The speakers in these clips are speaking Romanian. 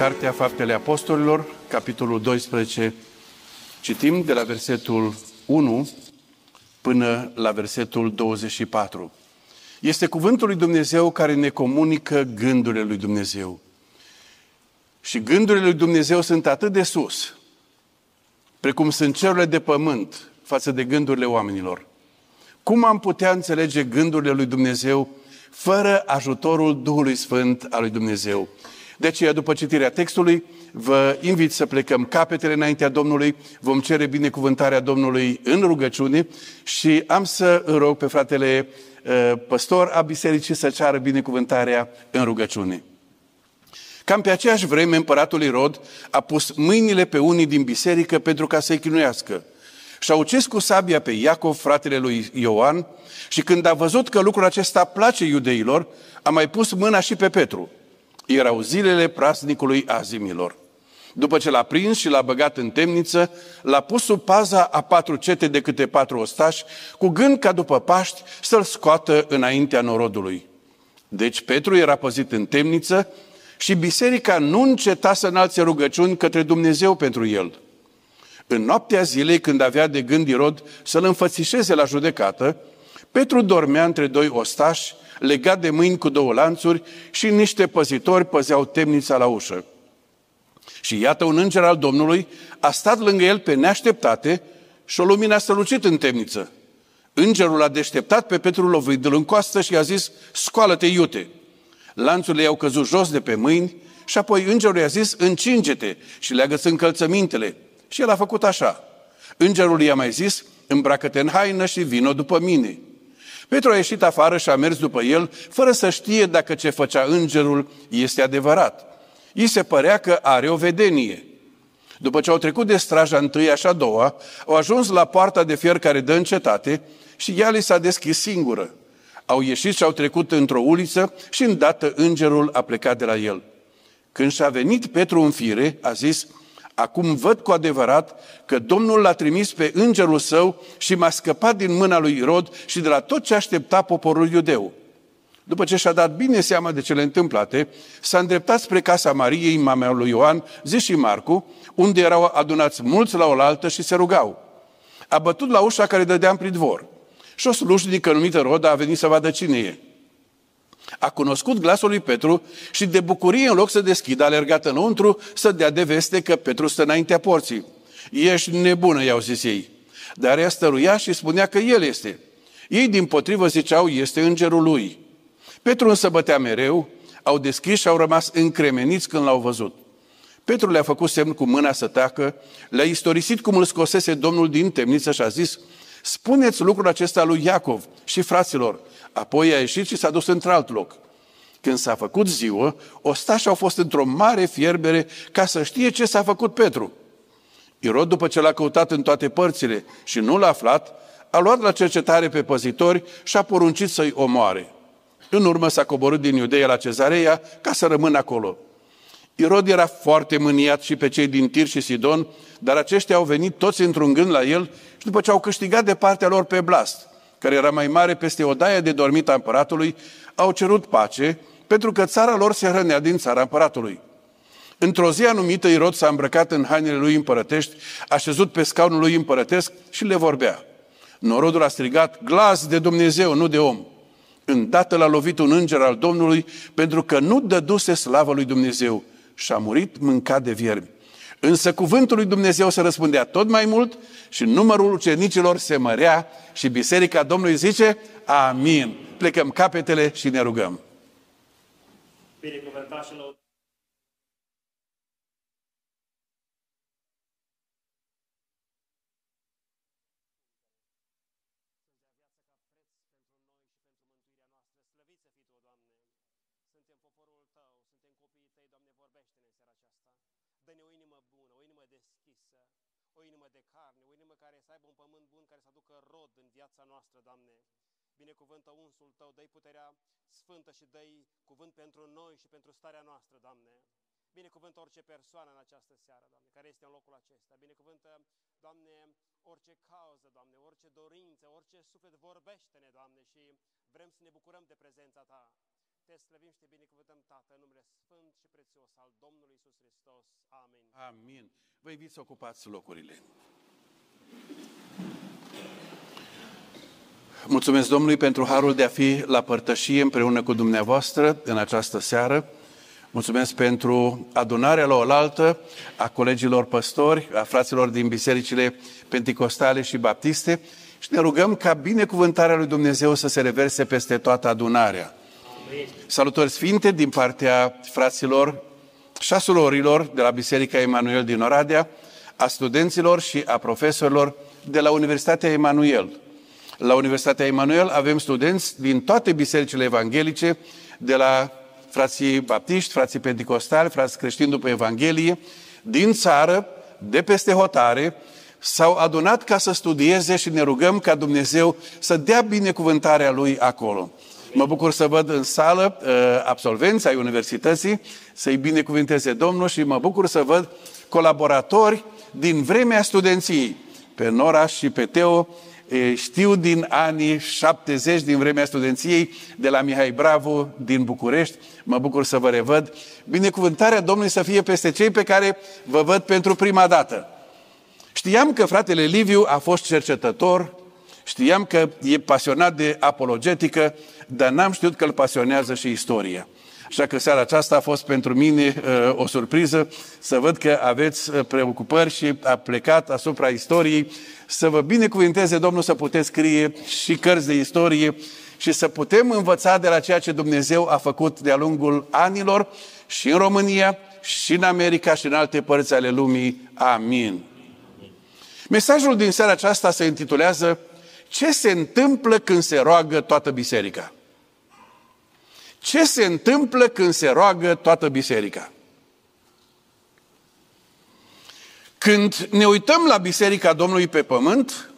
Cartea Faptele Apostolilor, capitolul 12, citim de la versetul 1 până la versetul 24. Este cuvântul lui Dumnezeu care ne comunică gândurile lui Dumnezeu. Și gândurile lui Dumnezeu sunt atât de sus, precum sunt cerurile de pământ față de gândurile oamenilor. Cum am putea înțelege gândurile lui Dumnezeu fără ajutorul Duhului Sfânt al lui Dumnezeu? De aceea, după citirea textului, vă invit să plecăm capetele înaintea Domnului, vom cere binecuvântarea Domnului în rugăciune și am să îl rog pe fratele uh, păstor a bisericii să ceară binecuvântarea în rugăciune. Cam pe aceeași vreme, împăratul Irod a pus mâinile pe unii din biserică pentru ca să-i chinuiască. Și a ucis cu sabia pe Iacov, fratele lui Ioan, și când a văzut că lucrul acesta place iudeilor, a mai pus mâna și pe Petru. Erau zilele prasnicului azimilor. După ce l-a prins și l-a băgat în temniță, l-a pus sub paza a patru cete de câte patru ostași, cu gând ca după Paști să-l scoată înaintea norodului. Deci Petru era păzit în temniță și biserica nu înceta să înalțe rugăciuni către Dumnezeu pentru el. În noaptea zilei, când avea de gând Irod să-l înfățișeze la judecată, Petru dormea între doi ostași, legat de mâini cu două lanțuri și niște păzitori păzeau temnița la ușă. Și iată un înger al Domnului a stat lângă el pe neașteptate și o lumină a strălucit în temniță. Îngerul a deșteptat pe Petru lovit în coastă și a zis, scoală-te iute. Lanțurile i-au căzut jos de pe mâini și apoi îngerul i-a zis, încinge-te și leagă-ți încălțămintele. Și el a făcut așa. Îngerul i-a mai zis, îmbracă-te în haină și vină după mine. Petru a ieșit afară și a mers după el, fără să știe dacă ce făcea îngerul este adevărat. I se părea că are o vedenie. După ce au trecut de straja întâi și a doua, au ajuns la poarta de fier care dă în cetate și ea li s-a deschis singură. Au ieșit și au trecut într-o uliță și îndată îngerul a plecat de la el. Când și-a venit Petru în fire, a zis, Acum văd cu adevărat că Domnul l-a trimis pe îngerul său și m-a scăpat din mâna lui Irod și de la tot ce aștepta poporul iudeu. După ce și-a dat bine seama de cele întâmplate, s-a îndreptat spre casa Mariei, mamea lui Ioan, zi și Marcu, unde erau adunați mulți la oaltă și se rugau. A bătut la ușa care dădea în pridvor. Și o slujnică numită Roda a venit să vadă cine e. A cunoscut glasul lui Petru și de bucurie, în loc să deschidă, a alergat înăuntru să dea de veste că Petru stă înaintea porții. Ești nebună, i-au zis ei. Dar ea stăruia și spunea că el este. Ei, din potrivă, ziceau, este îngerul lui. Petru însă bătea mereu, au deschis și au rămas încremeniți când l-au văzut. Petru le-a făcut semn cu mâna să tacă, le-a istorisit cum îl scosese Domnul din temniță și a zis, spuneți lucrul acesta lui Iacov și fraților, Apoi a ieșit și s-a dus într-alt loc. Când s-a făcut ziua, ostașii au fost într-o mare fierbere ca să știe ce s-a făcut Petru. Irod, după ce l-a căutat în toate părțile și nu l-a aflat, a luat la cercetare pe păzitori și a poruncit să-i omoare. În urmă s-a coborât din Iudeea la Cezarea ca să rămână acolo. Irod era foarte mâniat și pe cei din Tir și Sidon, dar aceștia au venit toți într-un gând la el și după ce au câștigat de partea lor pe Blast, care era mai mare peste odaia de dormit a împăratului, au cerut pace, pentru că țara lor se hrănea din țara împăratului. Într-o zi anumită, Irod s-a îmbrăcat în hainele lui împărătești, a șezut pe scaunul lui împărătesc și le vorbea. Norodul a strigat, glas de Dumnezeu, nu de om. Îndată l-a lovit un înger al Domnului, pentru că nu dăduse slavă lui Dumnezeu și a murit mâncat de viermi. Însă cuvântul lui Dumnezeu se răspundea tot mai mult și numărul ucenicilor se mărea și Biserica Domnului zice, Amin. Plecăm capetele și ne rugăm. Binecuvântat și binecuvântă unsul Tău, dă puterea sfântă și dă cuvânt pentru noi și pentru starea noastră, Doamne. Binecuvântă orice persoană în această seară, Doamne, care este în locul acesta. Binecuvântă, Doamne, orice cauză, Doamne, orice dorință, orice suflet, vorbește-ne, Doamne, și vrem să ne bucurăm de prezența Ta. Te slăvim și te binecuvântăm, Tată, în numele Sfânt și Prețios al Domnului Isus Hristos. Amin. Amin. Vă invit să ocupați locurile. Mulțumesc Domnului pentru harul de a fi la părtășie împreună cu dumneavoastră în această seară. Mulțumesc pentru adunarea la oaltă a colegilor păstori, a fraților din bisericile penticostale și baptiste și ne rugăm ca binecuvântarea lui Dumnezeu să se reverse peste toată adunarea. Amin. Salutări sfinte din partea fraților și a surorilor de la Biserica Emanuel din Oradea, a studenților și a profesorilor de la Universitatea Emanuel. La Universitatea Emanuel avem studenți din toate bisericile evanghelice, de la frații baptiști, frații pentecostali, frații creștini după Evanghelie, din țară, de peste hotare, s-au adunat ca să studieze și ne rugăm ca Dumnezeu să dea binecuvântarea Lui acolo. Mă bucur să văd în sală uh, absolvenți ai universității, să-i binecuvinteze Domnul și mă bucur să văd colaboratori din vremea studenției, pe Nora și pe Teo, știu din anii 70, din vremea studenției, de la Mihai Bravo, din București. Mă bucur să vă revăd. Binecuvântarea Domnului să fie peste cei pe care vă văd pentru prima dată. Știam că fratele Liviu a fost cercetător, știam că e pasionat de apologetică, dar n-am știut că îl pasionează și istoria. Așa că seara aceasta a fost pentru mine uh, o surpriză să văd că aveți uh, preocupări și a plecat asupra istoriei. Să vă binecuvinteze Domnul să puteți scrie și cărți de istorie și să putem învăța de la ceea ce Dumnezeu a făcut de-a lungul anilor și în România, și în America, și în alte părți ale lumii. Amin. Mesajul din seara aceasta se intitulează Ce se întâmplă când se roagă toată biserica? Ce se întâmplă când se roagă toată biserica? Când ne uităm la Biserica Domnului pe pământ,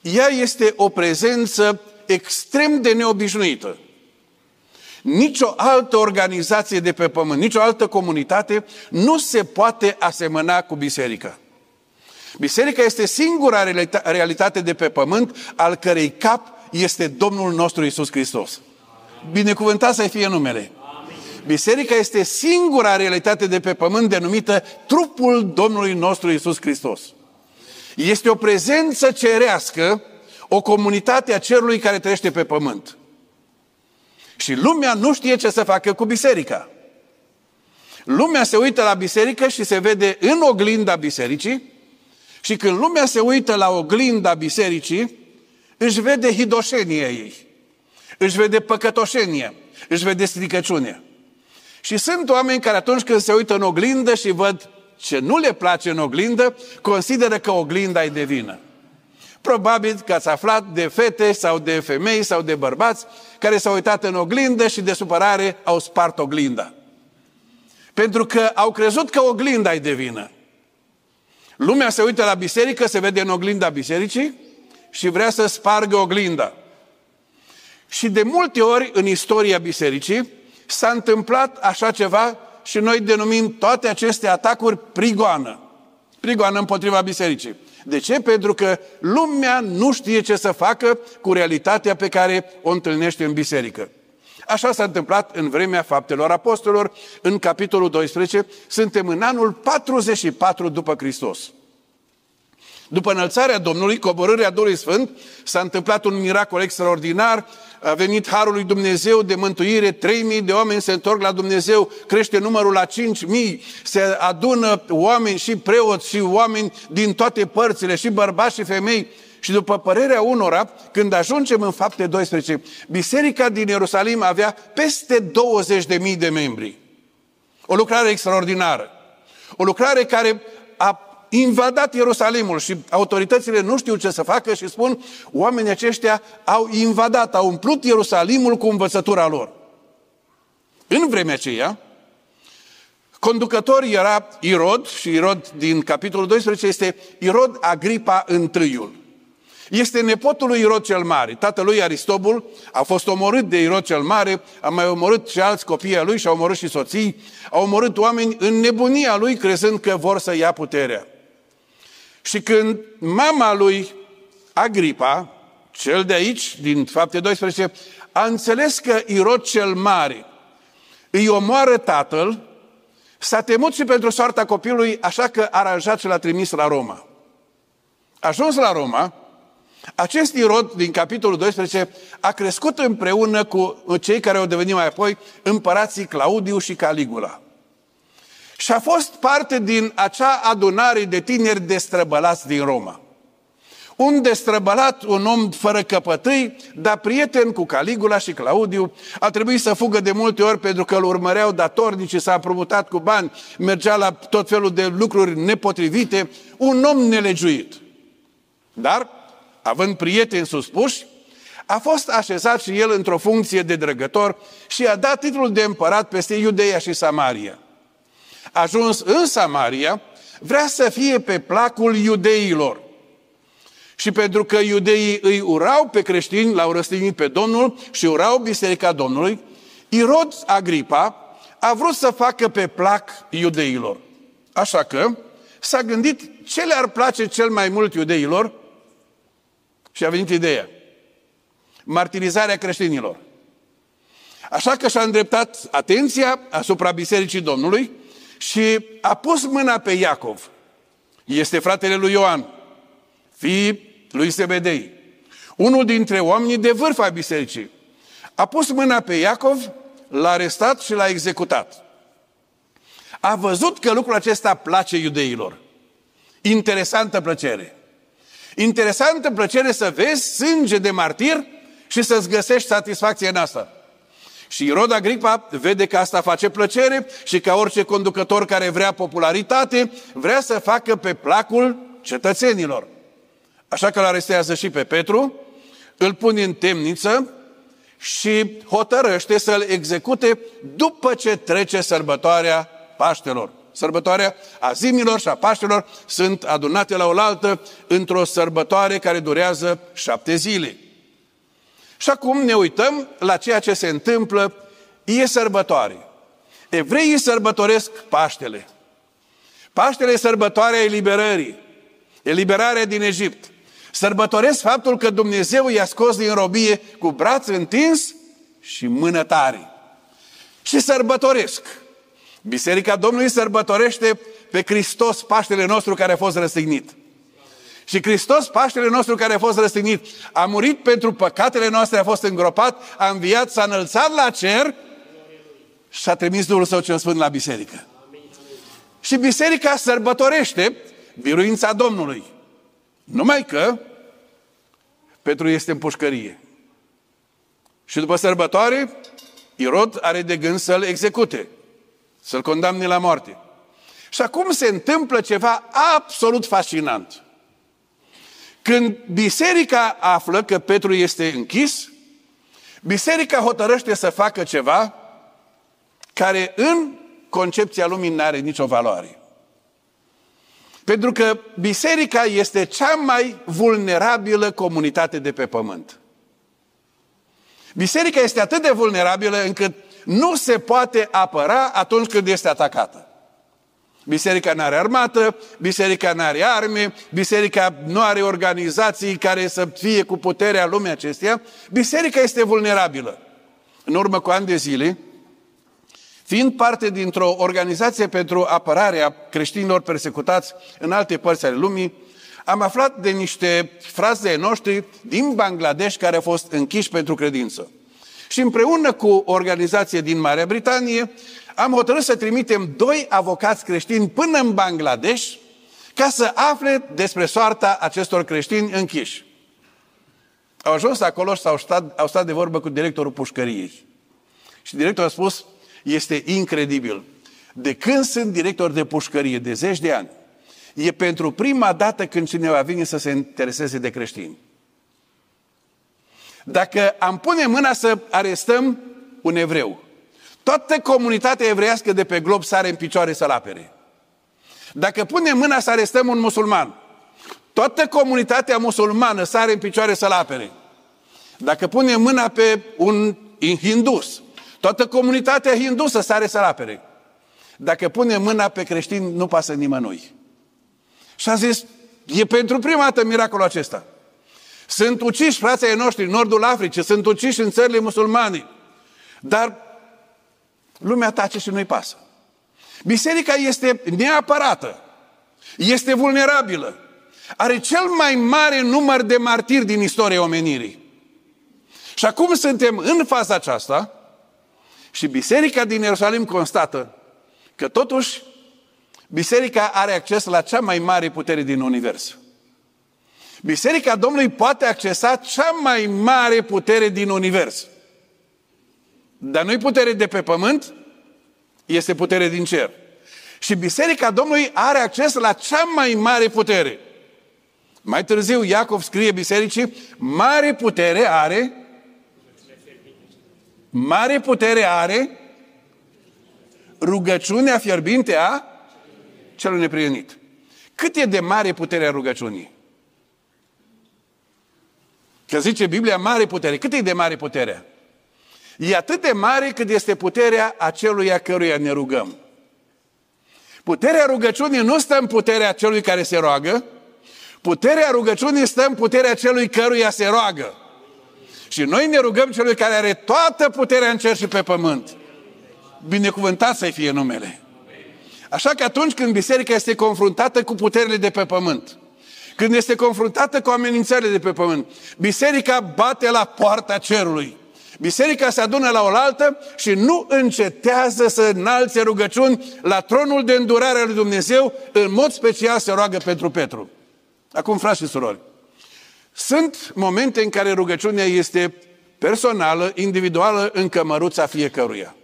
ea este o prezență extrem de neobișnuită. Nicio altă organizație de pe pământ, nicio altă comunitate nu se poate asemăna cu biserica. Biserica este singura realitate de pe pământ al cărei cap este Domnul nostru Isus Hristos. Binecuvântat să fie numele. Biserica este singura realitate de pe pământ denumită trupul Domnului nostru Isus Hristos. Este o prezență cerească, o comunitate a cerului care trăiește pe pământ. Și lumea nu știe ce să facă cu biserica. Lumea se uită la biserică și se vede în oglinda bisericii și când lumea se uită la oglinda bisericii, își vede hidoșenia ei își vede păcătoșenie, își vede stricăciune. Și sunt oameni care atunci când se uită în oglindă și văd ce nu le place în oglindă, consideră că oglinda e de vină. Probabil că ați aflat de fete sau de femei sau de bărbați care s-au uitat în oglindă și de supărare au spart oglinda. Pentru că au crezut că oglinda e de vină. Lumea se uită la biserică, se vede în oglinda bisericii și vrea să spargă oglinda. Și de multe ori în istoria bisericii s-a întâmplat așa ceva și noi denumim toate aceste atacuri prigoană. Prigoană împotriva bisericii. De ce? Pentru că lumea nu știe ce să facă cu realitatea pe care o întâlnește în biserică. Așa s-a întâmplat în vremea faptelor apostolilor, în capitolul 12, suntem în anul 44 după Hristos. După înălțarea Domnului, coborârea Duhului Sfânt, s-a întâmplat un miracol extraordinar, a venit Harul lui Dumnezeu de mântuire, 3.000 de oameni se întorc la Dumnezeu, crește numărul la 5.000, se adună oameni și preoți și oameni din toate părțile, și bărbați și femei. Și după părerea unora, când ajungem în fapte 12, biserica din Ierusalim avea peste 20.000 de membri. O lucrare extraordinară. O lucrare care a invadat Ierusalimul și autoritățile nu știu ce să facă și spun oamenii aceștia au invadat, au umplut Ierusalimul cu învățătura lor. În vremea aceea, conducător era Irod și Irod din capitolul 12 este Irod Agripa I. Este nepotul lui Irod cel Mare. Tatălui Aristobul a fost omorât de Irod cel Mare, a mai omorât și alți copii ai lui și a omorât și soții, a omorât oameni în nebunia lui, crezând că vor să ia puterea. Și când mama lui Agripa, cel de aici, din fapte 12, a înțeles că Irod cel Mare îi omoară tatăl, s-a temut și pentru soarta copilului, așa că a aranjat și l-a trimis la Roma. Ajuns la Roma, acest Irod din capitolul 12 a crescut împreună cu cei care au devenit mai apoi împărații Claudiu și Caligula. Și a fost parte din acea adunare de tineri destrăbălați din Roma. Un destrăbălat, un om fără căpătâi, dar prieten cu Caligula și Claudiu, a trebuit să fugă de multe ori pentru că îl urmăreau datornici, s-a împrumutat cu bani, mergea la tot felul de lucruri nepotrivite, un om nelegiuit. Dar, având prieteni suspuși, a fost așezat și el într-o funcție de drăgător și a dat titlul de împărat peste Iudeia și Samaria. Ajuns în Samaria, vrea să fie pe placul iudeilor. Și pentru că iudeii îi urau pe creștini, l-au răstignit pe Domnul și urau Biserica Domnului, Irod Agripa a vrut să facă pe plac iudeilor. Așa că s-a gândit ce le-ar place cel mai mult iudeilor și a venit ideea. Martirizarea creștinilor. Așa că și-a îndreptat atenția asupra Bisericii Domnului și a pus mâna pe Iacov. Este fratele lui Ioan, fiii lui Sebedei. Unul dintre oamenii de vârf a bisericii. A pus mâna pe Iacov, l-a arestat și l-a executat. A văzut că lucrul acesta place iudeilor. Interesantă plăcere. Interesantă plăcere să vezi sânge de martir și să-ți găsești satisfacție în asta. Și Irod Agripa vede că asta face plăcere și ca orice conducător care vrea popularitate, vrea să facă pe placul cetățenilor. Așa că îl arestează și pe Petru, îl pune în temniță și hotărăște să-l execute după ce trece sărbătoarea Paștelor. Sărbătoarea azimilor și a Paștelor sunt adunate la oaltă într-o sărbătoare care durează șapte zile. Și acum ne uităm la ceea ce se întâmplă. E sărbătoare. Evreii sărbătoresc Paștele. Paștele e sărbătoarea eliberării. Eliberarea din Egipt. Sărbătoresc faptul că Dumnezeu i-a scos din robie cu braț întins și mână tare. Și sărbătoresc. Biserica Domnului sărbătorește pe Hristos Paștele nostru care a fost răstignit. Și Hristos, Paștele nostru care a fost răstignit, a murit pentru păcatele noastre, a fost îngropat, a înviat, s-a înălțat la cer și a trimis Duhul Său cel Sfânt la biserică. Și biserica sărbătorește biruința Domnului. Numai că Petru este în pușcărie. Și după sărbătoare, Irod are de gând să-l execute, să-l condamne la moarte. Și acum se întâmplă ceva absolut fascinant. Când biserica află că Petru este închis, biserica hotărăște să facă ceva care în concepția lumii nu are nicio valoare. Pentru că biserica este cea mai vulnerabilă comunitate de pe pământ. Biserica este atât de vulnerabilă încât nu se poate apăra atunci când este atacată. Biserica nu are armată, biserica nu are arme, biserica nu are organizații care să fie cu puterea lumii acesteia. Biserica este vulnerabilă. În urmă cu ani de zile, fiind parte dintr-o organizație pentru apărarea creștinilor persecutați în alte părți ale lumii, am aflat de niște fraze ai noștri din Bangladesh care au fost închiși pentru credință. Și împreună cu o organizație din Marea Britanie, am hotărât să trimitem doi avocați creștini până în Bangladesh ca să afle despre soarta acestor creștini închiși. Au ajuns acolo și au stat, au stat de vorbă cu directorul pușcăriei. Și directorul a spus, este incredibil. De când sunt director de pușcărie, de zeci de ani, e pentru prima dată când cineva vine să se intereseze de creștini. Dacă am pune mâna să arestăm un evreu, toată comunitatea evreiască de pe glob sare în picioare să-l apere. Dacă punem mâna să arestăm un musulman, toată comunitatea musulmană sare în picioare să-l apere. Dacă punem mâna pe un hindus, toată comunitatea hindusă sare să-l apere. Dacă punem mâna pe creștini, nu pasă nimănui. Și a zis, e pentru prima dată miracolul acesta. Sunt uciși frații noștri în nordul Africii, sunt uciși în țările musulmane. Dar Lumea tace și nu-i pasă. Biserica este neapărată, este vulnerabilă, are cel mai mare număr de martiri din istoria omenirii. Și acum suntem în faza aceasta și biserica din Ierusalim constată că totuși biserica are acces la cea mai mare putere din univers. Biserica Domnului poate accesa cea mai mare putere din univers. Dar nu-i putere de pe pământ, este putere din cer. Și Biserica Domnului are acces la cea mai mare putere. Mai târziu Iacov scrie bisericii, mare putere are, mare putere are rugăciunea fierbinte a celui neprienit. Cât e de mare puterea rugăciunii? Că zice Biblia mare putere. Cât e de mare puterea? E atât de mare cât este puterea aceluia căruia ne rugăm. Puterea rugăciunii nu stă în puterea celui care se roagă, puterea rugăciunii stă în puterea celui căruia se roagă. Și noi ne rugăm celui care are toată puterea în cer și pe pământ. Binecuvântat să-i fie numele. Așa că atunci când biserica este confruntată cu puterile de pe pământ, când este confruntată cu amenințările de pe pământ, biserica bate la poarta cerului. Biserica se adună la oaltă și nu încetează să înalțe rugăciuni la tronul de îndurare al lui Dumnezeu, în mod special se roagă pentru Petru. Acum, frați și surori, sunt momente în care rugăciunea este personală, individuală, în cămăruța fiecăruia.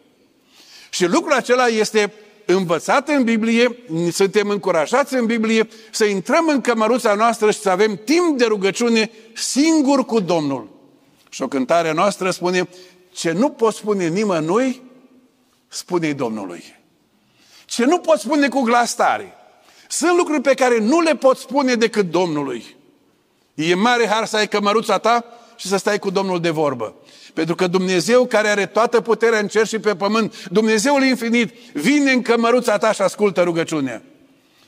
Și lucrul acela este învățat în Biblie, suntem încurajați în Biblie să intrăm în cămăruța noastră și să avem timp de rugăciune singur cu Domnul. Și o cântare noastră spune, ce nu pot spune nimănui, spune Domnului. Ce nu pot spune cu glas tare. Sunt lucruri pe care nu le pot spune decât Domnului. E mare har să ai cămăruța ta și să stai cu Domnul de vorbă. Pentru că Dumnezeu care are toată puterea în cer și pe pământ, Dumnezeul infinit, vine în cămăruța ta și ascultă rugăciunea.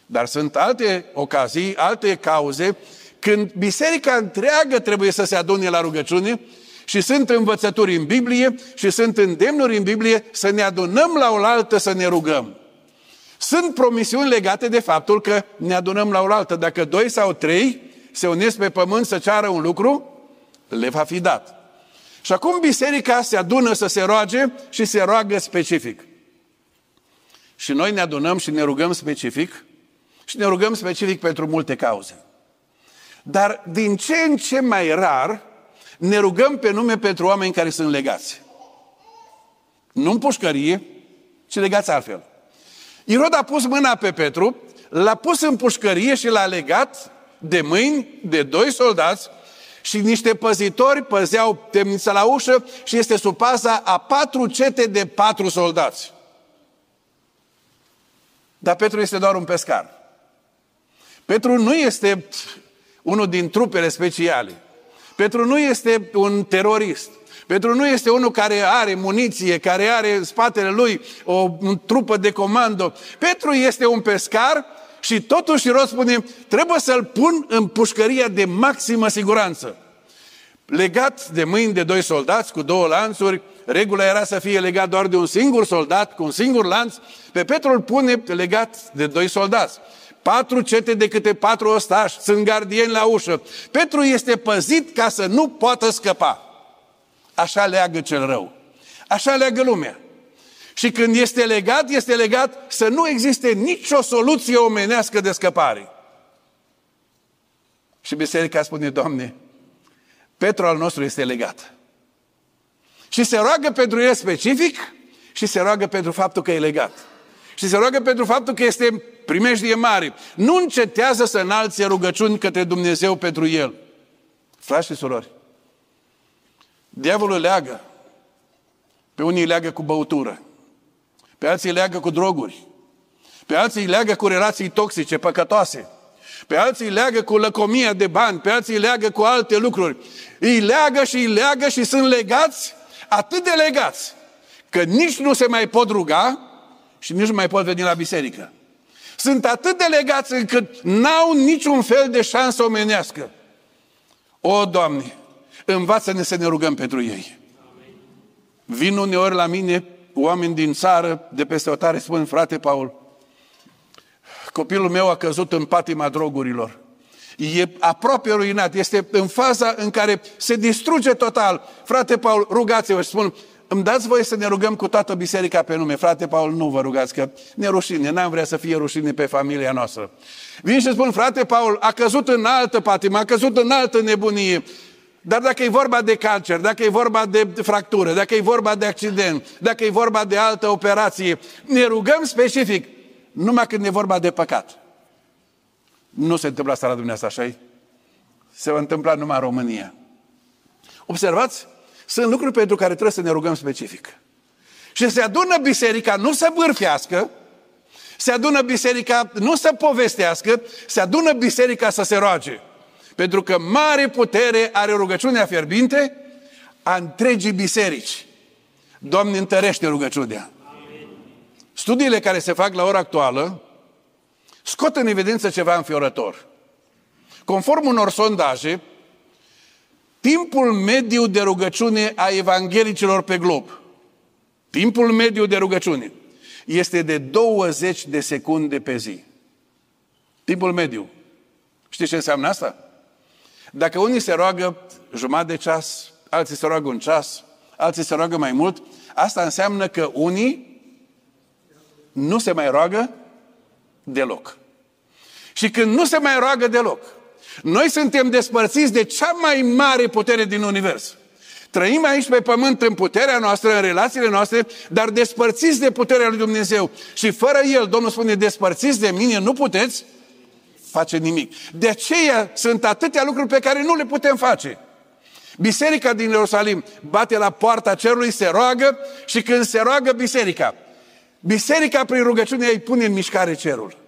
Dar sunt alte ocazii, alte cauze, când biserica întreagă trebuie să se adune la rugăciune și sunt învățături în Biblie și sunt îndemnuri în Biblie să ne adunăm la oaltă să ne rugăm. Sunt promisiuni legate de faptul că ne adunăm la oaltă. Dacă doi sau trei se unesc pe pământ să ceară un lucru, le va fi dat. Și acum biserica se adună să se roage și se roagă specific. Și noi ne adunăm și ne rugăm specific și ne rugăm specific pentru multe cauze. Dar din ce în ce mai rar ne rugăm pe nume pentru oameni care sunt legați. Nu în pușcărie, ci legați altfel. Irod a pus mâna pe Petru, l-a pus în pușcărie și l-a legat de mâini de doi soldați și niște păzitori păzeau temnița la ușă și este sub paza a patru cete de patru soldați. Dar Petru este doar un pescar. Petru nu este unul din trupele speciale. Petru nu este un terorist. Petru nu este unul care are muniție, care are în spatele lui o, o trupă de comando. Petru este un pescar și totuși Irod spune, trebuie să-l pun în pușcăria de maximă siguranță. Legat de mâini de doi soldați cu două lanțuri, regula era să fie legat doar de un singur soldat, cu un singur lanț, pe Petru îl pune legat de doi soldați. Patru cete de câte patru ostași, sunt gardieni la ușă. Petru este păzit ca să nu poată scăpa. Așa leagă cel rău. Așa leagă lumea. Și când este legat, este legat să nu existe nicio soluție omenească de scăpare. Și biserica spune, Doamne, Petru al nostru este legat. Și se roagă pentru el specific și se roagă pentru faptul că e legat. Și se roagă pentru faptul că este primejdie mare. Nu încetează să înalțe rugăciuni către Dumnezeu pentru el. Frați și surori, diavolul leagă. Pe unii leagă cu băutură. Pe alții leagă cu droguri. Pe alții leagă cu relații toxice, păcătoase. Pe alții leagă cu lăcomia de bani, pe alții leagă cu alte lucruri. Îi leagă și îi leagă și sunt legați, atât de legați, că nici nu se mai pot ruga și nici nu mai pot veni la biserică. Sunt atât de legați încât n-au niciun fel de șansă omenească. O, Doamne, învață-ne să ne rugăm pentru ei. Vin uneori la mine oameni din țară, de peste o tare, spun, frate Paul, copilul meu a căzut în patima drogurilor. E aproape ruinat, este în faza în care se distruge total. Frate Paul, rugați-vă și spun, îmi dați voie să ne rugăm cu toată biserica pe nume. Frate Paul, nu vă rugați, că ne rușine, n-am vrea să fie rușine pe familia noastră. Vin și spun, frate Paul, a căzut în altă patimă, a căzut în altă nebunie. Dar dacă e vorba de cancer, dacă e vorba de fractură, dacă e vorba de accident, dacă e vorba de altă operație, ne rugăm specific, numai când e vorba de păcat. Nu se întâmplă asta la dumneavoastră, așa Se va întâmpla numai în România. Observați? Sunt lucruri pentru care trebuie să ne rugăm specific. Și se adună biserica nu să bârfească, se adună biserica nu să povestească, se adună biserica să se roage. Pentru că mare putere are rugăciunea fierbinte a întregii biserici. Doamne, întărește rugăciunea. Studiile care se fac la ora actuală scot în evidență ceva înfiorător. Conform unor sondaje, timpul mediu de rugăciune a evanghelicilor pe glob, timpul mediu de rugăciune, este de 20 de secunde pe zi. Timpul mediu. Știți ce înseamnă asta? Dacă unii se roagă jumătate de ceas, alții se roagă un ceas, alții se roagă mai mult, asta înseamnă că unii nu se mai roagă deloc. Și când nu se mai roagă deloc, noi suntem despărțiți de cea mai mare putere din univers. Trăim aici pe pământ în puterea noastră, în relațiile noastre, dar despărțiți de puterea lui Dumnezeu. Și fără El, Domnul spune, despărțiți de mine, nu puteți face nimic. De aceea sunt atâtea lucruri pe care nu le putem face. Biserica din Ierusalim bate la poarta cerului, se roagă și când se roagă biserica, biserica prin rugăciune îi pune în mișcare cerul.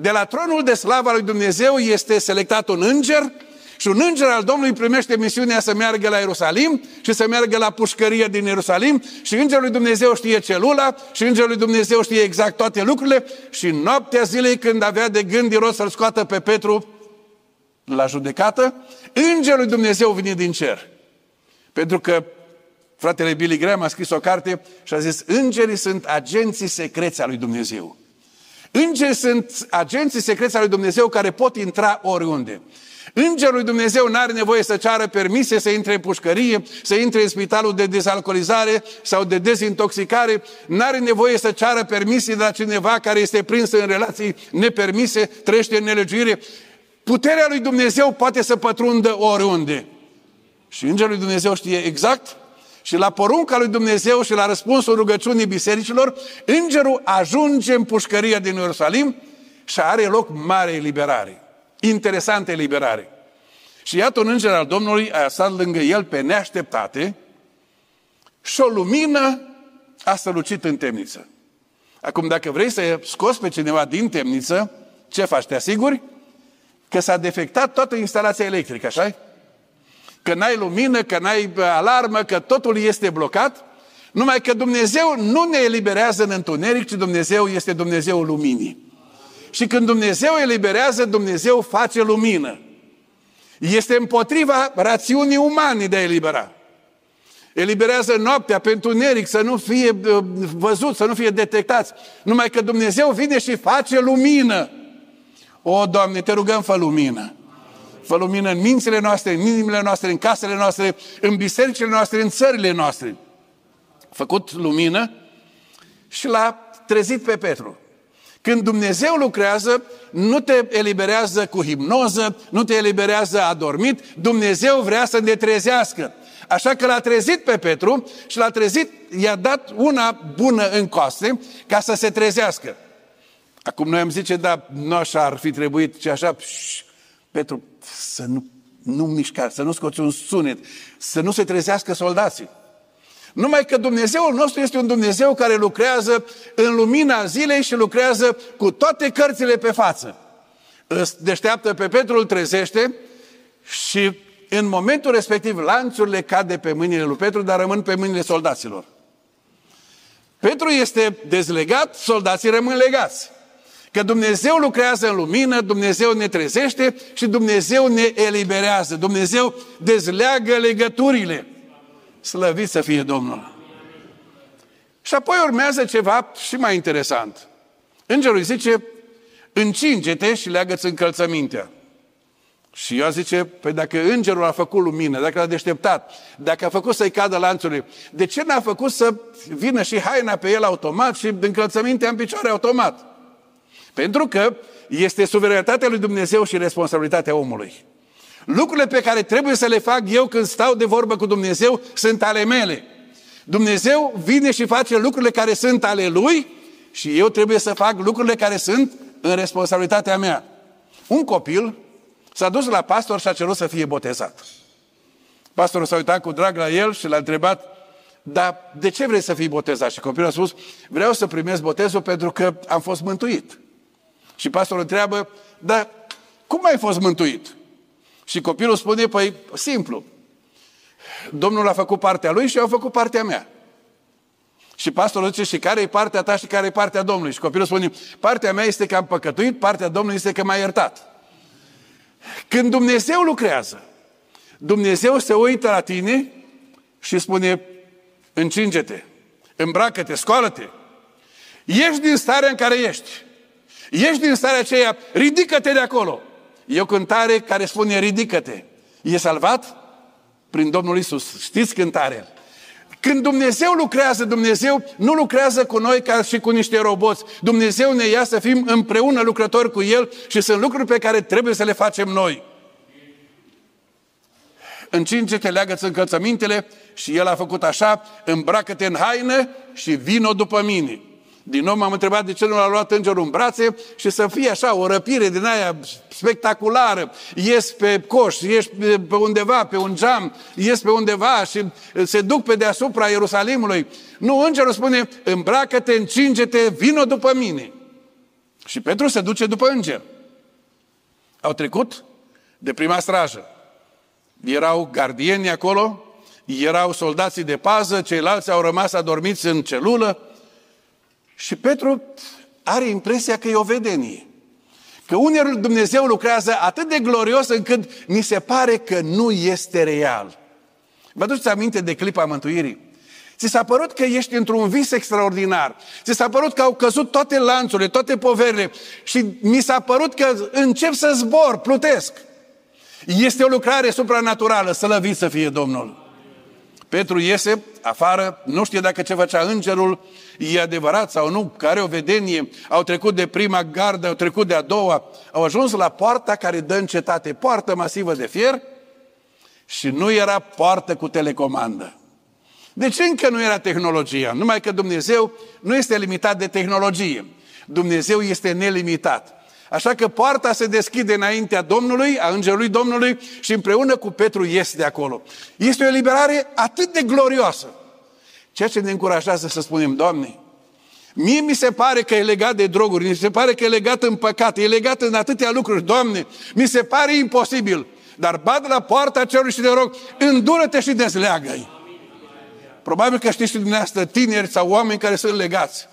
De la tronul de slavă al lui Dumnezeu este selectat un înger și un înger al Domnului primește misiunea să meargă la Ierusalim și să meargă la pușcărie din Ierusalim și îngerul lui Dumnezeu știe celula și îngerul lui Dumnezeu știe exact toate lucrurile și noaptea zilei când avea de gând Irod să-l scoată pe Petru la judecată, îngerul lui Dumnezeu vine din cer. Pentru că fratele Billy Graham a scris o carte și a zis, îngerii sunt agenții secreți al lui Dumnezeu. Îngerii sunt agenții secreți al lui Dumnezeu care pot intra oriunde. Îngerul lui Dumnezeu nu are nevoie să ceară permise să intre în pușcărie, să intre în spitalul de dezalcoolizare sau de dezintoxicare, nu are nevoie să ceară permise de la cineva care este prins în relații nepermise, trăiește în nelegiuire. Puterea lui Dumnezeu poate să pătrundă oriunde. Și Îngerul lui Dumnezeu știe exact și la porunca lui Dumnezeu și la răspunsul rugăciunii bisericilor, îngerul ajunge în pușcăria din Ierusalim și are loc mare eliberare. Interesantă eliberare. Și iată un înger al Domnului a stat lângă el pe neașteptate și o lumină a strălucit în temniță. Acum, dacă vrei să scoți pe cineva din temniță, ce faci? Te asiguri că s-a defectat toată instalația electrică, așa Că n-ai lumină, că n-ai alarmă, că totul este blocat, numai că Dumnezeu nu ne eliberează în întuneric, ci Dumnezeu este Dumnezeul luminii. Și când Dumnezeu eliberează, Dumnezeu face lumină. Este împotriva rațiunii umane de a elibera. Eliberează noaptea pentru neric să nu fie uh, văzut, să nu fie detectați. Numai că Dumnezeu vine și face lumină. O, Doamne, te rugăm, fă lumină. Fă lumină în mințile noastre, în inimile noastre, în casele noastre, în bisericile noastre, în țările noastre. Făcut lumină și l-a trezit pe Petru. Când Dumnezeu lucrează, nu te eliberează cu hipnoză, nu te eliberează adormit, Dumnezeu vrea să ne trezească. Așa că l-a trezit pe Petru și l-a trezit, i-a dat una bună în coaste ca să se trezească. Acum noi am zice, da, nu așa ar fi trebuit, ci așa, pșșș, Petru, să nu, nu mișca, să nu scoți un sunet, să nu se trezească soldații. Numai că Dumnezeul nostru este un Dumnezeu care lucrează în lumina zilei și lucrează cu toate cărțile pe față. Îți deșteaptă pe Petru, îl trezește și în momentul respectiv lanțurile cade pe mâinile lui Petru, dar rămân pe mâinile soldaților. Petru este dezlegat, soldații rămân legați. Că Dumnezeu lucrează în lumină, Dumnezeu ne trezește și Dumnezeu ne eliberează. Dumnezeu dezleagă legăturile. Slăvit să fie Domnul! Și apoi urmează ceva și mai interesant. Îngerul îi zice, încinge-te și leagă-ți încălțămintea. Și eu zice, păi dacă îngerul a făcut lumină, dacă l-a deșteptat, dacă a făcut să-i cadă lanțurile, de ce n-a făcut să vină și haina pe el automat și încălțămintea în picioare automat? Pentru că este suveranitatea lui Dumnezeu și responsabilitatea omului. Lucrurile pe care trebuie să le fac eu când stau de vorbă cu Dumnezeu sunt ale mele. Dumnezeu vine și face lucrurile care sunt ale Lui și eu trebuie să fac lucrurile care sunt în responsabilitatea mea. Un copil s-a dus la pastor și a cerut să fie botezat. Pastorul s-a uitat cu drag la el și l-a întrebat, dar de ce vrei să fii botezat? Și copilul a spus, vreau să primesc botezul pentru că am fost mântuit. Și pastorul întreabă, dar cum ai fost mântuit? Și copilul spune, păi simplu, Domnul a făcut partea lui și eu am făcut partea mea. Și pastorul zice, și care e partea ta și care e partea Domnului? Și copilul spune, partea mea este că am păcătuit, partea Domnului este că m-a iertat. Când Dumnezeu lucrează, Dumnezeu se uită la tine și spune, încinge-te, îmbracă-te, scoală-te. Ieși din starea în care ești. Ieși din starea aceea, ridică-te de acolo. E o cântare care spune, ridică-te. E salvat? Prin Domnul Isus. Știți cântarea? Când Dumnezeu lucrează, Dumnezeu nu lucrează cu noi ca și cu niște roboți. Dumnezeu ne ia să fim împreună lucrători cu El și sunt lucruri pe care trebuie să le facem noi. Încinge-te, leagă-ți încălțămintele și El a făcut așa, îmbracă-te în haină și vino după mine. Din nou m-am întrebat de ce nu l-a luat îngerul în brațe și să fie așa o răpire din aia spectaculară. Ies pe coș, ies pe undeva, pe un geam, ies pe undeva și se duc pe deasupra Ierusalimului. Nu, îngerul spune, îmbracă-te, încinge-te, vino după mine. Și Petru se duce după înger. Au trecut de prima strajă. Erau gardieni acolo, erau soldații de pază, ceilalți au rămas adormiți în celulă, și Petru are impresia că e o vedenie. Că uneori Dumnezeu lucrează atât de glorios încât mi se pare că nu este real. Vă aduceți aminte de clipa mântuirii? Ți s-a părut că ești într-un vis extraordinar. Ți s-a părut că au căzut toate lanțurile, toate poverile și mi s-a părut că încep să zbor, plutesc. Este o lucrare supranaturală, să lăviți să fie Domnul. Petru iese afară, nu știe dacă ce făcea îngerul, e adevărat sau nu, care o vedenie, au trecut de prima gardă, au trecut de a doua, au ajuns la poarta care dă în cetate, poartă masivă de fier și nu era poartă cu telecomandă. Deci încă nu era tehnologia, numai că Dumnezeu nu este limitat de tehnologie. Dumnezeu este nelimitat. Așa că poarta se deschide înaintea Domnului, a Îngerului Domnului și împreună cu Petru ies de acolo. Este o eliberare atât de glorioasă. Ceea ce ne încurajează să spunem, Doamne, mie mi se pare că e legat de droguri, mi se pare că e legat în păcate, e legat în atâtea lucruri. Doamne, mi se pare imposibil, dar bat la poarta cerului și de rog, îndură-te și dezleagă-i. Probabil că știți și dumneavoastră tineri sau oameni care sunt legați.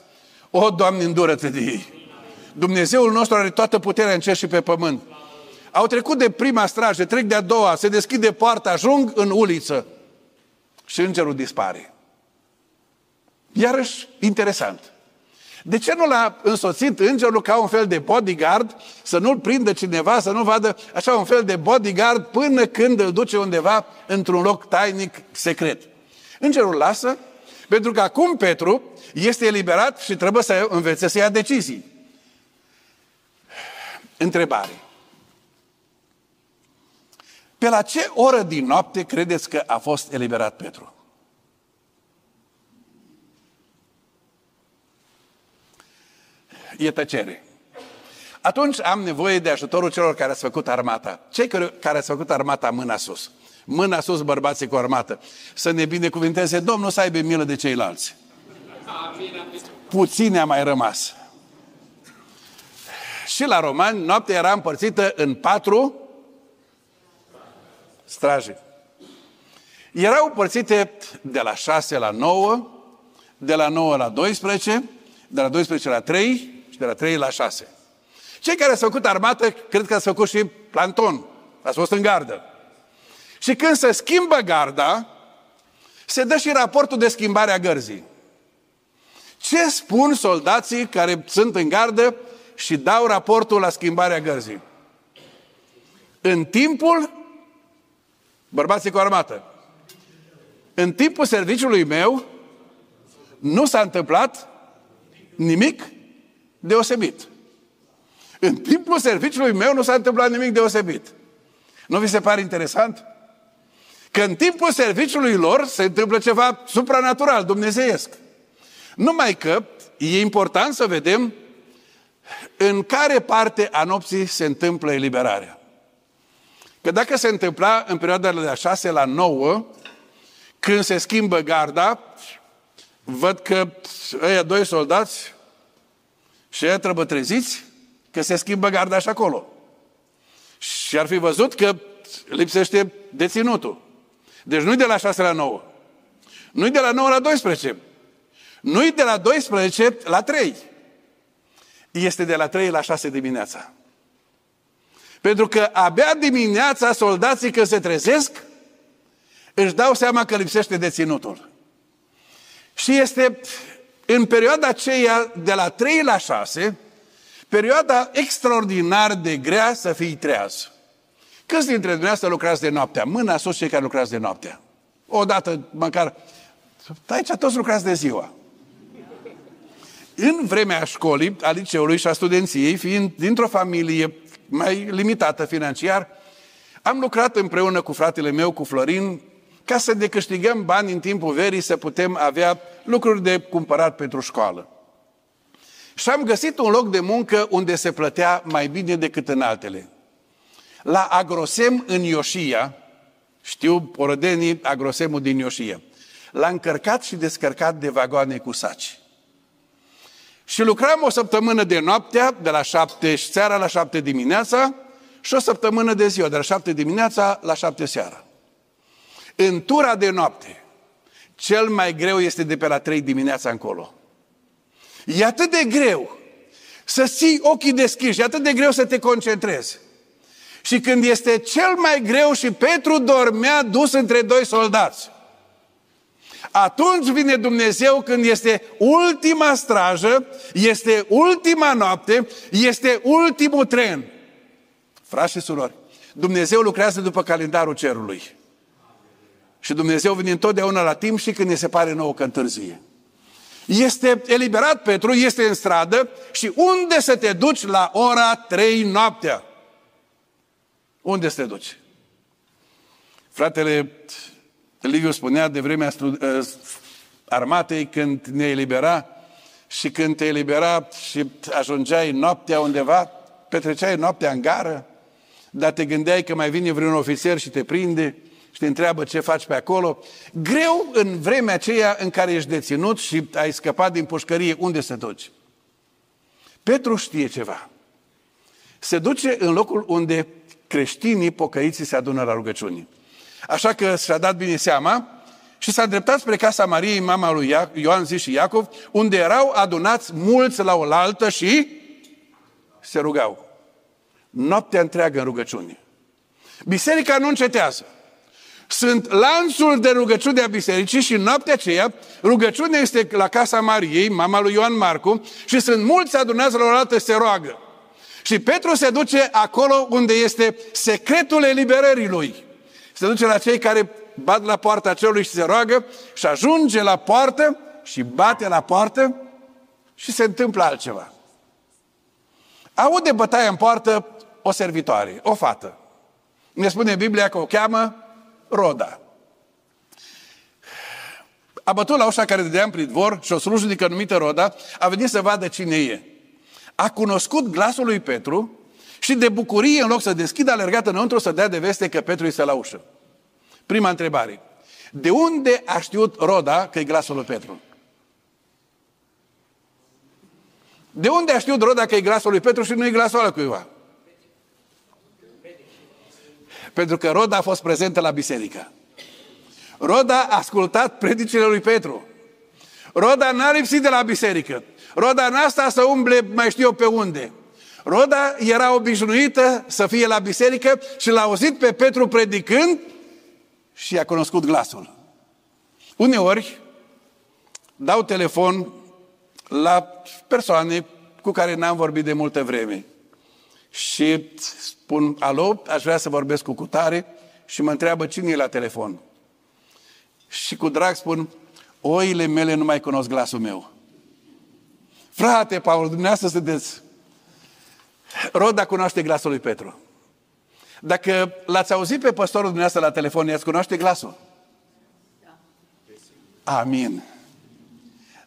O, Doamne, îndură-te de ei. Dumnezeul nostru are toată puterea în cer și pe pământ. Au trecut de prima strajă, trec de a doua, se deschide poarta, ajung în uliță și îngerul dispare. Iarăși, interesant. De ce nu l-a însoțit îngerul ca un fel de bodyguard, să nu-l prindă cineva, să nu vadă așa un fel de bodyguard până când îl duce undeva într-un loc tainic, secret? Îngerul lasă, pentru că acum Petru este eliberat și trebuie să învețe să ia decizii. Întrebare. Pe la ce oră din noapte credeți că a fost eliberat Petru? E tăcere. Atunci am nevoie de ajutorul celor care ați făcut armata. Cei care ați făcut armata mâna sus. Mâna sus, bărbații cu armată. Să ne binecuvinteze Domnul să aibă milă de ceilalți. Puține a mai rămas. Și la romani, noaptea era împărțită în patru straje. Erau împărțite de la 6 la 9, de la 9 la 12, de la 12 la 3 și de la 3 la 6. Cei care s-au făcut armată, cred că ați făcut și planton. Ați fost în gardă. Și când se schimbă garda, se dă și raportul de schimbare a gărzii. Ce spun soldații care sunt în gardă și dau raportul la schimbarea gărzii? În timpul, bărbații cu armată, în timpul serviciului meu nu s-a întâmplat nimic deosebit. În timpul serviciului meu nu s-a întâmplat nimic deosebit. Nu vi se pare interesant? Că în timpul serviciului lor se întâmplă ceva supranatural, dumnezeiesc. Numai că e important să vedem în care parte a nopții se întâmplă eliberarea. Că dacă se întâmpla în perioada de la 6 la 9, când se schimbă garda, văd că ăia doi soldați și ăia trebuie treziți că se schimbă garda și acolo. Și ar fi văzut că lipsește deținutul. Deci nu-i de la 6 la 9. Nu-i de la 9 la 12. Nu-i de la 12 la 3. Este de la 3 la 6 dimineața. Pentru că abia dimineața soldații când se trezesc, își dau seama că lipsește deținutul. Și este în perioada aceea de la 3 la 6, perioada extraordinar de grea să fii treaz. Câți dintre dumneavoastră lucrați de noaptea? Mâna sus cei care lucrați de noaptea. Odată, măcar, aici toți lucrați de ziua. În vremea școlii, a liceului și a studenției, fiind dintr-o familie mai limitată financiar, am lucrat împreună cu fratele meu, cu Florin, ca să ne câștigăm bani în timpul verii, să putem avea lucruri de cumpărat pentru școală. Și am găsit un loc de muncă unde se plătea mai bine decât în altele. La Agrosem în Ioșia, știu porădenii Agrosemul din Ioșia, l-a încărcat și descărcat de vagoane cu saci. Și lucram o săptămână de noaptea, de la șapte seara la șapte dimineața, și o săptămână de ziua, de la șapte dimineața la șapte seara. În tura de noapte, cel mai greu este de pe la trei dimineața încolo. E atât de greu să ții ochii deschiși, e atât de greu să te concentrezi. Și când este cel mai greu și Petru dormea dus între doi soldați, atunci vine Dumnezeu când este ultima strajă, este ultima noapte, este ultimul tren. Frați și surori, Dumnezeu lucrează după calendarul cerului. Și Dumnezeu vine întotdeauna la timp și când ne se pare nouă că întârzie. Este eliberat Petru, este în stradă și unde să te duci la ora 3 noaptea? Unde să te duci? Fratele Liviu spunea de vremea ă, armatei când ne elibera și când te elibera și ajungeai noaptea undeva, petreceai noaptea în gară, dar te gândeai că mai vine vreun ofițer și te prinde și te întreabă ce faci pe acolo. Greu în vremea aceea în care ești deținut și ai scăpat din pușcărie, unde să duci? Petru știe ceva. Se duce în locul unde creștinii pocăiții se adună la rugăciuni. Așa că și-a dat bine seama și s-a îndreptat spre casa Mariei, mama lui Ioan Zi și Iacov, unde erau adunați mulți la oaltă și se rugau. Noaptea întreagă în rugăciune. Biserica nu încetează. Sunt lanțul de rugăciune a bisericii și în noaptea aceea rugăciunea este la casa Mariei, mama lui Ioan Marcu, și sunt mulți adunați la o altă se roagă. Și Petru se duce acolo unde este secretul eliberării lui. Se duce la cei care bat la poarta celui și se roagă și ajunge la poartă și bate la poartă și se întâmplă altceva. Aude bătaia în poartă o servitoare, o fată. Ne spune Biblia că o cheamă Roda. A bătut la ușa care dădea în pridvor și o slujnică numită Roda a venit să vadă cine e. A cunoscut glasul lui Petru și de bucurie, în loc să deschidă, a alergat înăuntru să dea de veste că Petru este la ușă. Prima întrebare. De unde a știut Roda că e glasul lui Petru? De unde a știut Roda că e glasul lui Petru și nu e glasul ăla cuiva? Pentru că Roda a fost prezentă la biserică. Roda a ascultat predicile lui Petru. Roda n-a lipsit de la biserică. Roda n-a stat să umble mai știu eu pe unde. Roda era obișnuită să fie la biserică și l-a auzit pe Petru predicând și a cunoscut glasul. Uneori dau telefon la persoane cu care n-am vorbit de multă vreme. Și spun, alo, aș vrea să vorbesc cu cutare și mă întreabă cine e la telefon. Și cu drag spun, oile mele nu mai cunosc glasul meu. Frate, Paul, dumneavoastră sunteți... Roda cunoaște glasul lui Petru. Dacă l-ați auzit pe păstorul dumneavoastră la telefon, i-ați cunoaște glasul? Da. Amin.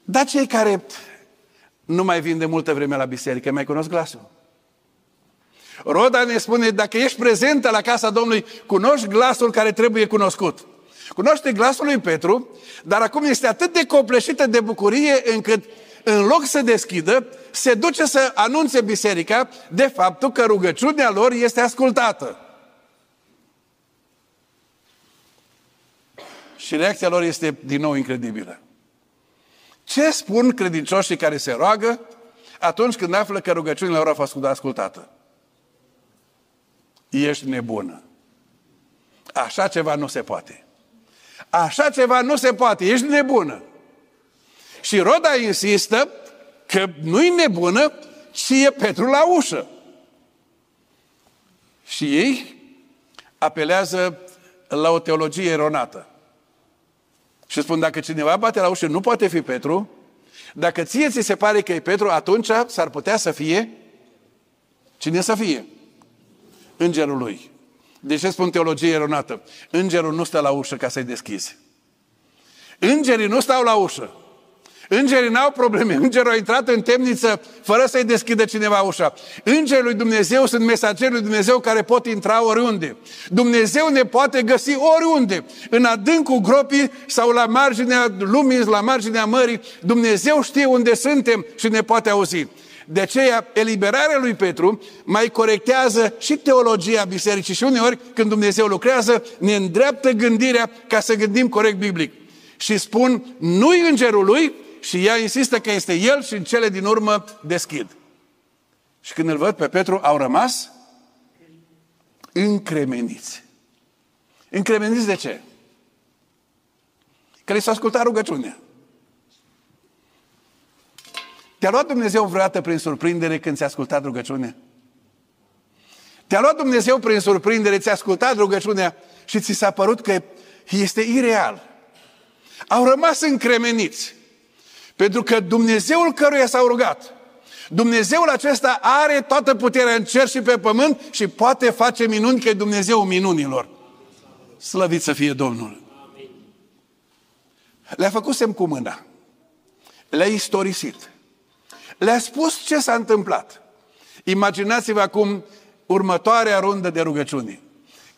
Dar cei care nu mai vin de multă vreme la biserică, mai cunosc glasul. Roda ne spune, dacă ești prezentă la casa Domnului, cunoști glasul care trebuie cunoscut. Cunoaște glasul lui Petru, dar acum este atât de copleșită de bucurie încât în loc să deschidă, se duce să anunțe biserica de faptul că rugăciunea lor este ascultată. Și reacția lor este din nou incredibilă. Ce spun credincioșii care se roagă atunci când află că rugăciunile lor au fost ascultată? Ești nebună. Așa ceva nu se poate. Așa ceva nu se poate. Ești nebună. Și Roda insistă că nu-i nebună, ci e Petru la ușă. Și ei apelează la o teologie eronată. Și spun, dacă cineva bate la ușă, nu poate fi Petru. Dacă ție ți se pare că e Petru, atunci s-ar putea să fie cine să fie? Îngerul lui. De ce spun teologie eronată? Îngerul nu stă la ușă ca să-i deschizi. Îngerii nu stau la ușă. Îngerii n-au probleme. Îngerul a intrat în temniță fără să-i deschidă cineva ușa. Îngerii lui Dumnezeu sunt mesageri lui Dumnezeu care pot intra oriunde. Dumnezeu ne poate găsi oriunde. În adâncul gropii sau la marginea lumii, la marginea mării. Dumnezeu știe unde suntem și ne poate auzi. De aceea, eliberarea lui Petru mai corectează și teologia bisericii și uneori, când Dumnezeu lucrează, ne îndreaptă gândirea ca să gândim corect biblic. Și spun, nu-i îngerul lui, și ea insistă că este el și în cele din urmă deschid. Și când îl văd pe Petru, au rămas încremeniți. Încremeniți de ce? Că li s-a ascultat rugăciunea. Te-a luat Dumnezeu vreodată prin surprindere când ți-a ascultat rugăciunea? Te-a luat Dumnezeu prin surprindere, ți-a ascultat rugăciunea și ți s-a părut că este ireal. Au rămas încremeniți. Pentru că Dumnezeul căruia s-au rugat, Dumnezeul acesta are toată puterea în cer și pe pământ și poate face minuni, că e Dumnezeu minunilor. Slăvit să fie Domnul! Le-a făcut semn cu mâna. Le-a istorisit. Le-a spus ce s-a întâmplat. Imaginați-vă acum următoarea rundă de rugăciuni.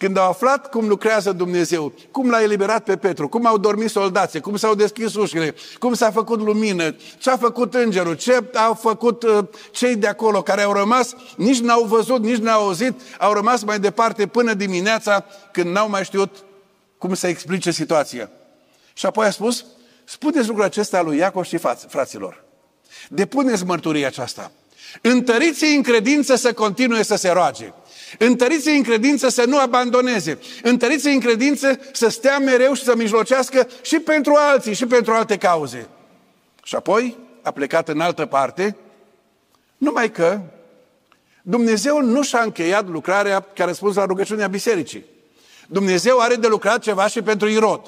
Când au aflat cum lucrează Dumnezeu, cum l-a eliberat pe Petru, cum au dormit soldații, cum s-au deschis ușile, cum s-a făcut lumină, ce a făcut îngerul, ce au făcut uh, cei de acolo care au rămas, nici n-au văzut, nici n-au auzit, au rămas mai departe până dimineața când n-au mai știut cum să explice situația. Și apoi a spus, spuneți lucrul acesta lui Iacov și fraților. Depuneți mărturia aceasta. întăriți în credință să continue să se roage. Întăriți în credință să nu abandoneze. întăriți în credință să stea mereu și să mijlocească și pentru alții și pentru alte cauze. Și apoi a plecat în altă parte, numai că Dumnezeu nu și-a încheiat lucrarea ca răspuns la rugăciunea bisericii. Dumnezeu are de lucrat ceva și pentru Irod.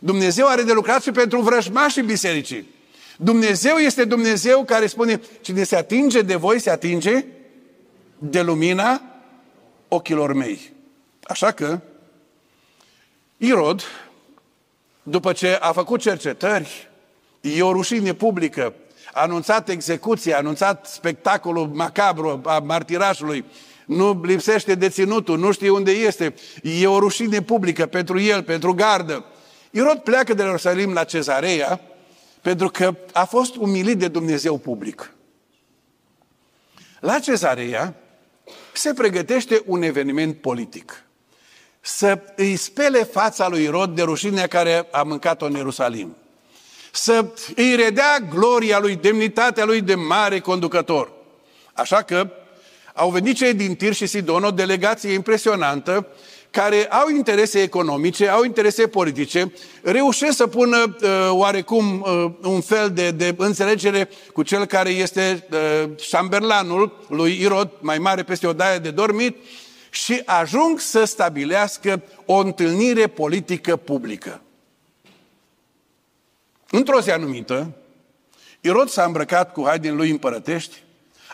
Dumnezeu are de lucrat și pentru vrăjmașii bisericii. Dumnezeu este Dumnezeu care spune, cine se atinge de voi, se atinge de lumina ochilor mei. Așa că, Irod, după ce a făcut cercetări, e o rușine publică, a anunțat execuția, a anunțat spectacolul macabru a martirașului, nu lipsește deținutul, nu știe unde este, e o rușine publică pentru el, pentru gardă. Irod pleacă de la Ierusalim la Cezarea, pentru că a fost umilit de Dumnezeu public. La cezarea se pregătește un eveniment politic. Să îi spele fața lui Irod de rușinea care a mâncat-o în Ierusalim. Să îi redea gloria lui, demnitatea lui de mare conducător. Așa că au venit cei din Tir și Sidon, o delegație impresionantă, care au interese economice, au interese politice, reușesc să pună uh, oarecum uh, un fel de, de înțelegere cu cel care este uh, șamberlanul lui Irod, mai mare peste o daie de dormit, și ajung să stabilească o întâlnire politică publică. Într-o zi anumită, Irod s-a îmbrăcat cu hainele lui împărătești,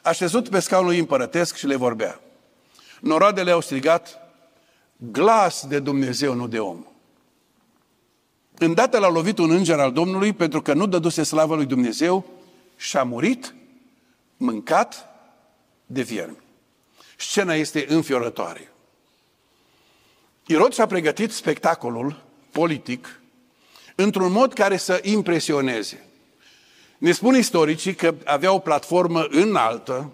a șezut pe scaunul lui împărătesc și le vorbea. Noroadele au strigat, glas de Dumnezeu, nu de om. Îndată l-a lovit un înger al Domnului pentru că nu dăduse slavă lui Dumnezeu și a murit mâncat de viermi. Scena este înfiorătoare. Irod și-a pregătit spectacolul politic într-un mod care să impresioneze. Ne spun istoricii că avea o platformă înaltă,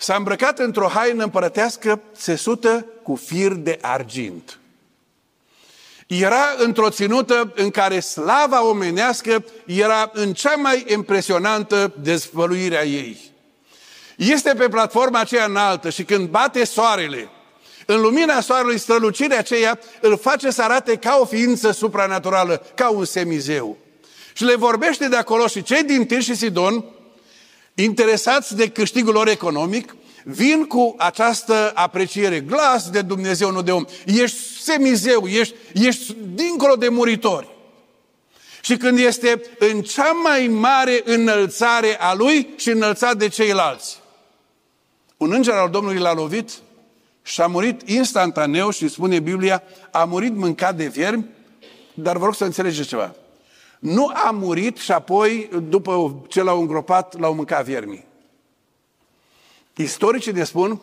s-a îmbrăcat într-o haină împărătească țesută cu fir de argint. Era într-o ținută în care slava omenească era în cea mai impresionantă dezvăluire a ei. Este pe platforma aceea înaltă și când bate soarele, în lumina soarelui, strălucirea aceea îl face să arate ca o ființă supranaturală, ca un semizeu. Și le vorbește de acolo și cei din Tir și Sidon, interesați de câștigul lor economic, vin cu această apreciere. Glas de Dumnezeu, nu de om. Ești semizeu, ești, ești dincolo de muritori. Și când este în cea mai mare înălțare a lui și înălțat de ceilalți. Un înger al Domnului l-a lovit și a murit instantaneu și spune Biblia, a murit mâncat de viermi, dar vă rog să înțelegeți ceva. Nu a murit și apoi, după ce l-au îngropat, l-au mâncat viermii. Istoricii ne spun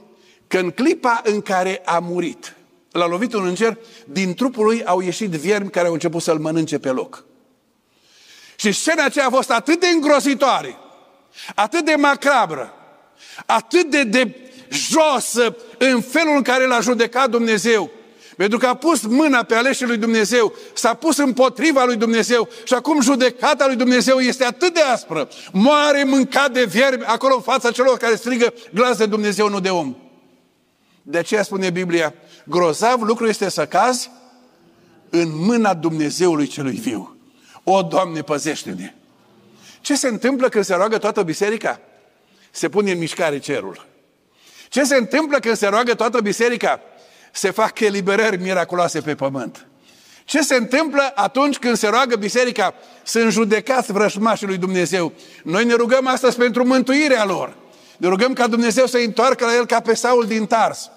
că în clipa în care a murit, l-a lovit un înger, din trupul lui au ieșit viermi care au început să-l mănânce pe loc. Și scena aceea a fost atât de îngrozitoare, atât de macabră, atât de, de josă în felul în care l-a judecat Dumnezeu. Pentru că a pus mâna pe aleșii lui Dumnezeu, s-a pus împotriva lui Dumnezeu și acum judecata lui Dumnezeu este atât de aspră. Moare mâncat de viermi acolo în fața celor care strigă glas de Dumnezeu, nu de om. De aceea spune Biblia, grozav lucru este să cazi în mâna Dumnezeului celui viu. O, Doamne, păzește-ne! Ce se întâmplă când se roagă toată biserica? Se pune în mișcare cerul. Ce se întâmplă când se roagă toată biserica? Se fac eliberări miraculoase pe pământ. Ce se întâmplă atunci când se roagă biserica? Sunt judecați vrășmașii lui Dumnezeu. Noi ne rugăm astăzi pentru mântuirea lor. Ne rugăm ca Dumnezeu să întoarcă la el ca pe Saul din Tars.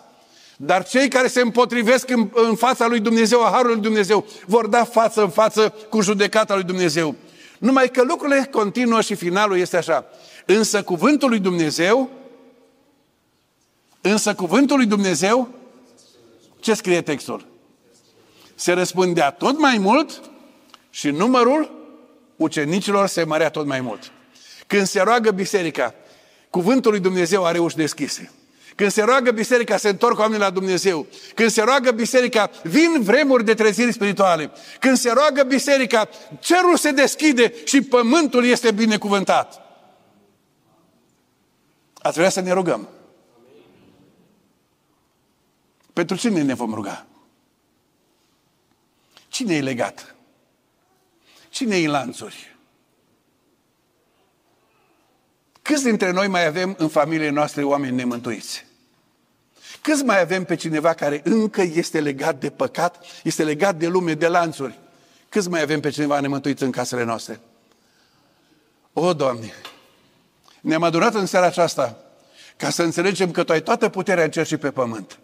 Dar cei care se împotrivesc în, în fața lui Dumnezeu, a Harului lui Dumnezeu, vor da față în față cu judecata lui Dumnezeu. Numai că lucrurile continuă și finalul este așa. Însă cuvântul lui Dumnezeu, însă cuvântul lui Dumnezeu, ce scrie textul? Se răspundea tot mai mult și numărul ucenicilor se mărea tot mai mult. Când se roagă biserica, cuvântul lui Dumnezeu are uși deschise. Când se roagă biserica, se întorc oamenii la Dumnezeu. Când se roagă biserica, vin vremuri de treziri spirituale. Când se roagă biserica, cerul se deschide și pământul este binecuvântat. Ați vrea să ne rugăm. Pentru cine ne vom ruga? Cine e legat? Cine e în lanțuri? Câți dintre noi mai avem în familiile noastre oameni nemântuiți? Câți mai avem pe cineva care încă este legat de păcat, este legat de lume, de lanțuri? Câți mai avem pe cineva nemântuit în casele noastre? O, Doamne, ne-am adunat în seara aceasta ca să înțelegem că Tu ai toată puterea în cer și pe pământ.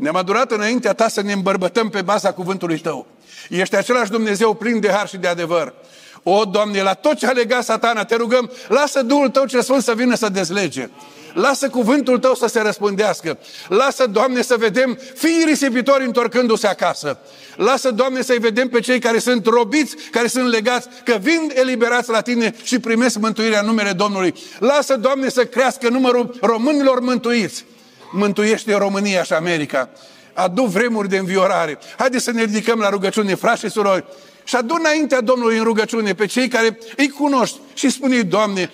Ne-am adunat înaintea Ta să ne îmbărbătăm pe baza cuvântului Tău. Ești același Dumnezeu plin de har și de adevăr. O, Doamne, la tot ce a legat satana, te rugăm, lasă Duhul Tău ce Sfânt să vină să dezlege. Lasă cuvântul Tău să se răspândească. Lasă, Doamne, să vedem fiii risipitori întorcându-se acasă. Lasă, Doamne, să-i vedem pe cei care sunt robiți, care sunt legați, că vin eliberați la Tine și primesc mântuirea în numele Domnului. Lasă, Doamne, să crească numărul românilor mântuiți. Mântuiește România și America. Adu vremuri de înviorare. Haideți să ne ridicăm la rugăciune, frați și surori, și adu înaintea Domnului în rugăciune pe cei care îi cunoști și spune Doamne,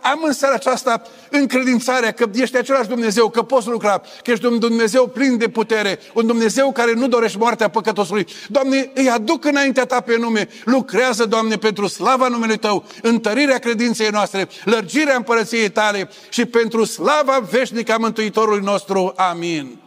am în seara aceasta încredințarea că ești același Dumnezeu, că poți lucra, că ești un Dumnezeu plin de putere, un Dumnezeu care nu dorește moartea păcătosului. Doamne, îi aduc înaintea Ta pe nume, lucrează, Doamne, pentru slava numelui Tău, întărirea credinței noastre, lărgirea împărăției Tale și pentru slava veșnică a Mântuitorului nostru. Amin.